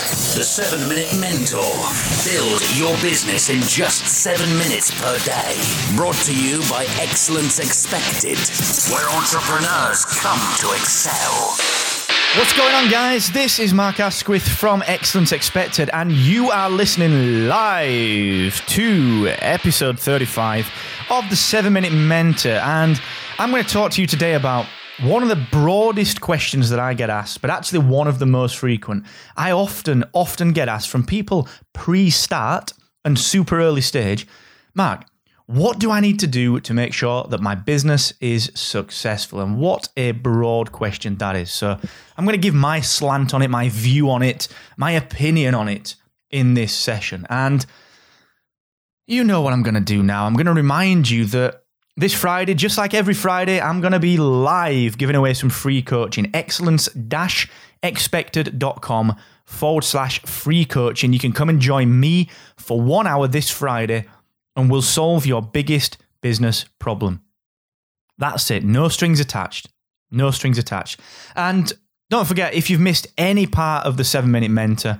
The 7 Minute Mentor. Build your business in just 7 minutes per day. Brought to you by Excellence Expected, where entrepreneurs come to excel. What's going on, guys? This is Mark Asquith from Excellence Expected, and you are listening live to episode 35 of the 7 Minute Mentor. And I'm going to talk to you today about one of the broadest questions that I get asked, but actually one of the most frequent. I often, often get asked from people pre start and super early stage Mark, what do I need to do to make sure that my business is successful? And what a broad question that is. So, I'm going to give my slant on it, my view on it, my opinion on it in this session. And you know what I'm going to do now. I'm going to remind you that this Friday, just like every Friday, I'm going to be live giving away some free coaching. Excellence expected.com forward slash free coaching. You can come and join me for one hour this Friday and we'll solve your biggest business problem. That's it. No strings attached. No strings attached. And don't forget, if you've missed any part of the seven minute mentor,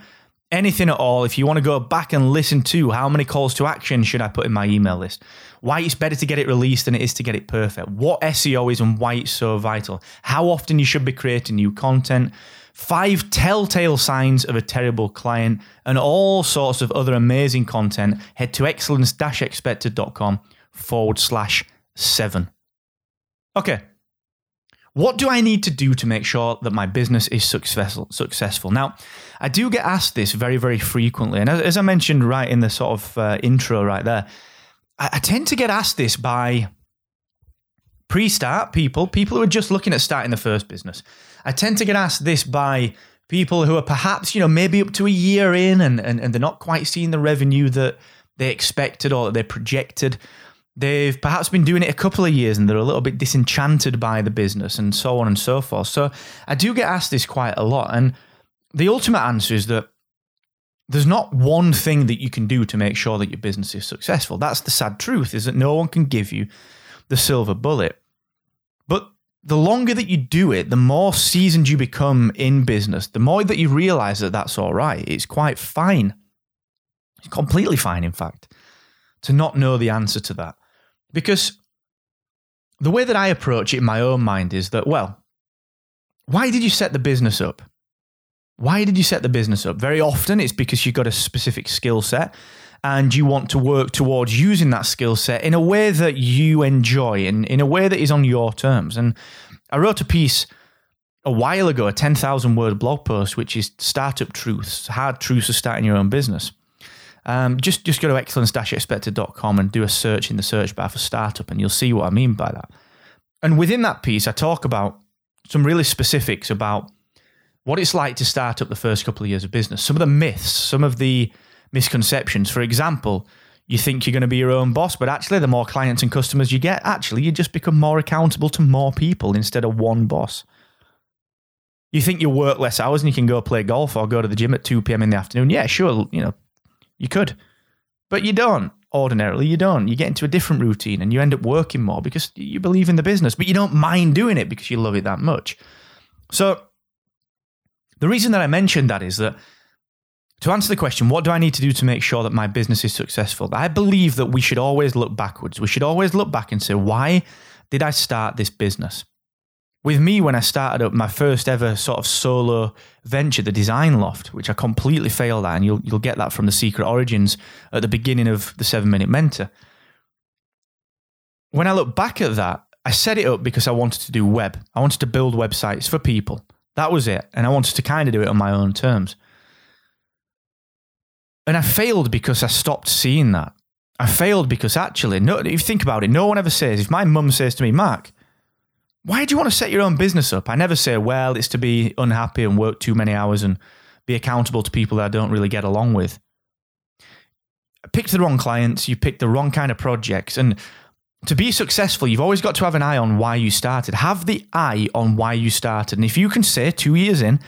anything at all, if you want to go back and listen to how many calls to action should I put in my email list, why it's better to get it released than it is to get it perfect, what SEO is and why it's so vital, how often you should be creating new content, five telltale signs of a terrible client, and all sorts of other amazing content, head to excellence expected.com forward slash seven. Okay. What do I need to do to make sure that my business is successful? Successful. Now, I do get asked this very, very frequently, and as, as I mentioned right in the sort of uh, intro right there, I, I tend to get asked this by pre-start people, people who are just looking at starting the first business. I tend to get asked this by people who are perhaps, you know, maybe up to a year in and, and, and they're not quite seeing the revenue that they expected or that they projected. They've perhaps been doing it a couple of years and they're a little bit disenchanted by the business and so on and so forth. So I do get asked this quite a lot. And the ultimate answer is that there's not one thing that you can do to make sure that your business is successful. That's the sad truth is that no one can give you the silver bullet. But the longer that you do it, the more seasoned you become in business, the more that you realize that that's all right. It's quite fine. It's completely fine, in fact, to not know the answer to that. Because the way that I approach it in my own mind is that, well, why did you set the business up? Why did you set the business up? Very often it's because you've got a specific skill set and you want to work towards using that skill set in a way that you enjoy and in a way that is on your terms. And I wrote a piece a while ago, a 10,000 word blog post, which is Startup Truths, Hard Truths of Starting Your Own Business. Um, just just go to excellence-expected.com and do a search in the search bar for startup, and you'll see what I mean by that. And within that piece, I talk about some really specifics about what it's like to start up the first couple of years of business, some of the myths, some of the misconceptions. For example, you think you're going to be your own boss, but actually, the more clients and customers you get, actually, you just become more accountable to more people instead of one boss. You think you work less hours and you can go play golf or go to the gym at 2 p.m. in the afternoon. Yeah, sure, you know, you could. But you don't. Ordinarily, you don't. You get into a different routine and you end up working more because you believe in the business, but you don't mind doing it because you love it that much. So, the reason that I mentioned that is that to answer the question, what do I need to do to make sure that my business is successful? I believe that we should always look backwards. We should always look back and say, why did I start this business? With me, when I started up my first ever sort of solo venture, the Design Loft, which I completely failed at, and you'll, you'll get that from the secret origins at the beginning of the seven minute mentor. When I look back at that, I set it up because I wanted to do web. I wanted to build websites for people. That was it. And I wanted to kind of do it on my own terms. And I failed because I stopped seeing that. I failed because actually, no, if you think about it, no one ever says, if my mum says to me, Mark, why do you want to set your own business up? I never say, well, it's to be unhappy and work too many hours and be accountable to people that I don't really get along with. I picked the wrong clients, you picked the wrong kind of projects. And to be successful, you've always got to have an eye on why you started. Have the eye on why you started. And if you can say two years in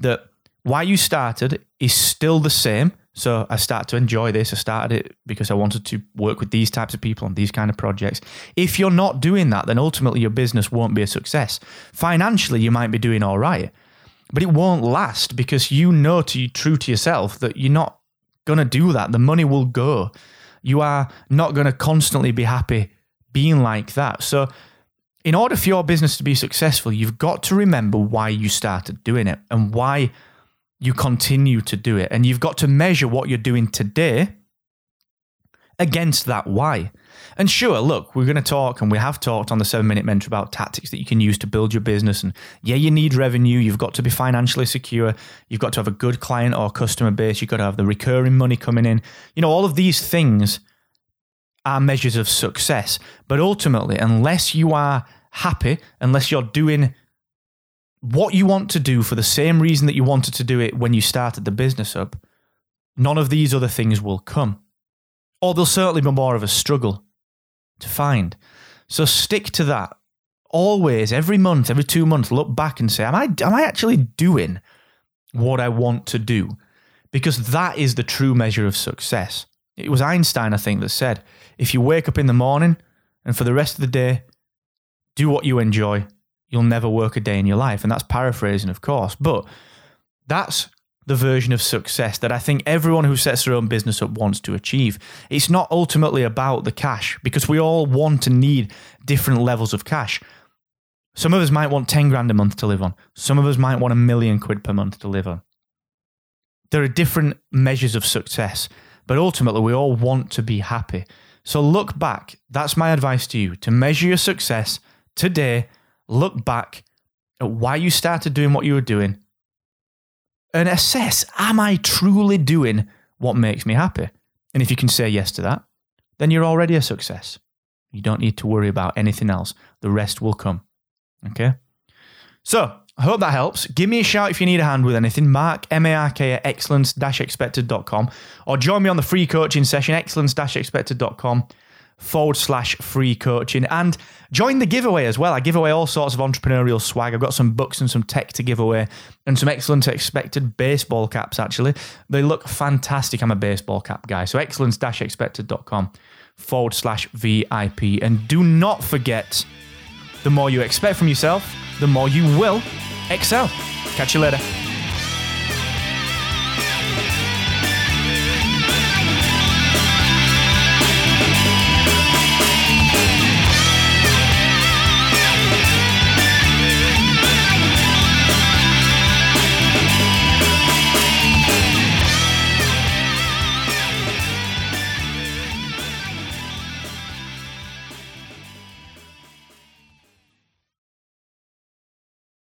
that why you started is still the same, so I started to enjoy this. I started it because I wanted to work with these types of people on these kind of projects. If you're not doing that, then ultimately your business won't be a success. Financially, you might be doing all right, but it won't last because you know to true to yourself that you're not going to do that. The money will go. You are not going to constantly be happy being like that. So, in order for your business to be successful, you've got to remember why you started doing it and why you continue to do it. And you've got to measure what you're doing today against that why. And sure, look, we're going to talk and we have talked on the seven minute mentor about tactics that you can use to build your business. And yeah, you need revenue. You've got to be financially secure. You've got to have a good client or customer base. You've got to have the recurring money coming in. You know, all of these things are measures of success. But ultimately, unless you are happy, unless you're doing what you want to do for the same reason that you wanted to do it when you started the business up, none of these other things will come. Or they'll certainly be more of a struggle to find. So stick to that. Always, every month, every two months, look back and say, Am I am I actually doing what I want to do? Because that is the true measure of success. It was Einstein, I think, that said, if you wake up in the morning and for the rest of the day, do what you enjoy, you'll never work a day in your life. And that's paraphrasing, of course. But that's the version of success that I think everyone who sets their own business up wants to achieve. It's not ultimately about the cash because we all want and need different levels of cash. Some of us might want 10 grand a month to live on. Some of us might want a million quid per month to live on. There are different measures of success, but ultimately we all want to be happy. So look back. That's my advice to you to measure your success today look back at why you started doing what you were doing and assess am I truly doing what makes me happy? And if you can say yes to that, then you're already a success. You don't need to worry about anything else. The rest will come. Okay? So, I hope that helps. Give me a shout if you need a hand with anything. Mark, M-A-R-K at excellence-expected.com or join me on the free coaching session, excellence-expected.com forward slash free coaching. And join the giveaway as well. I give away all sorts of entrepreneurial swag. I've got some books and some tech to give away and some excellent expected baseball caps, actually. They look fantastic. I'm a baseball cap guy. So excellence expected.com forward slash VIP. And do not forget the more you expect from yourself, the more you will excel. Catch you later.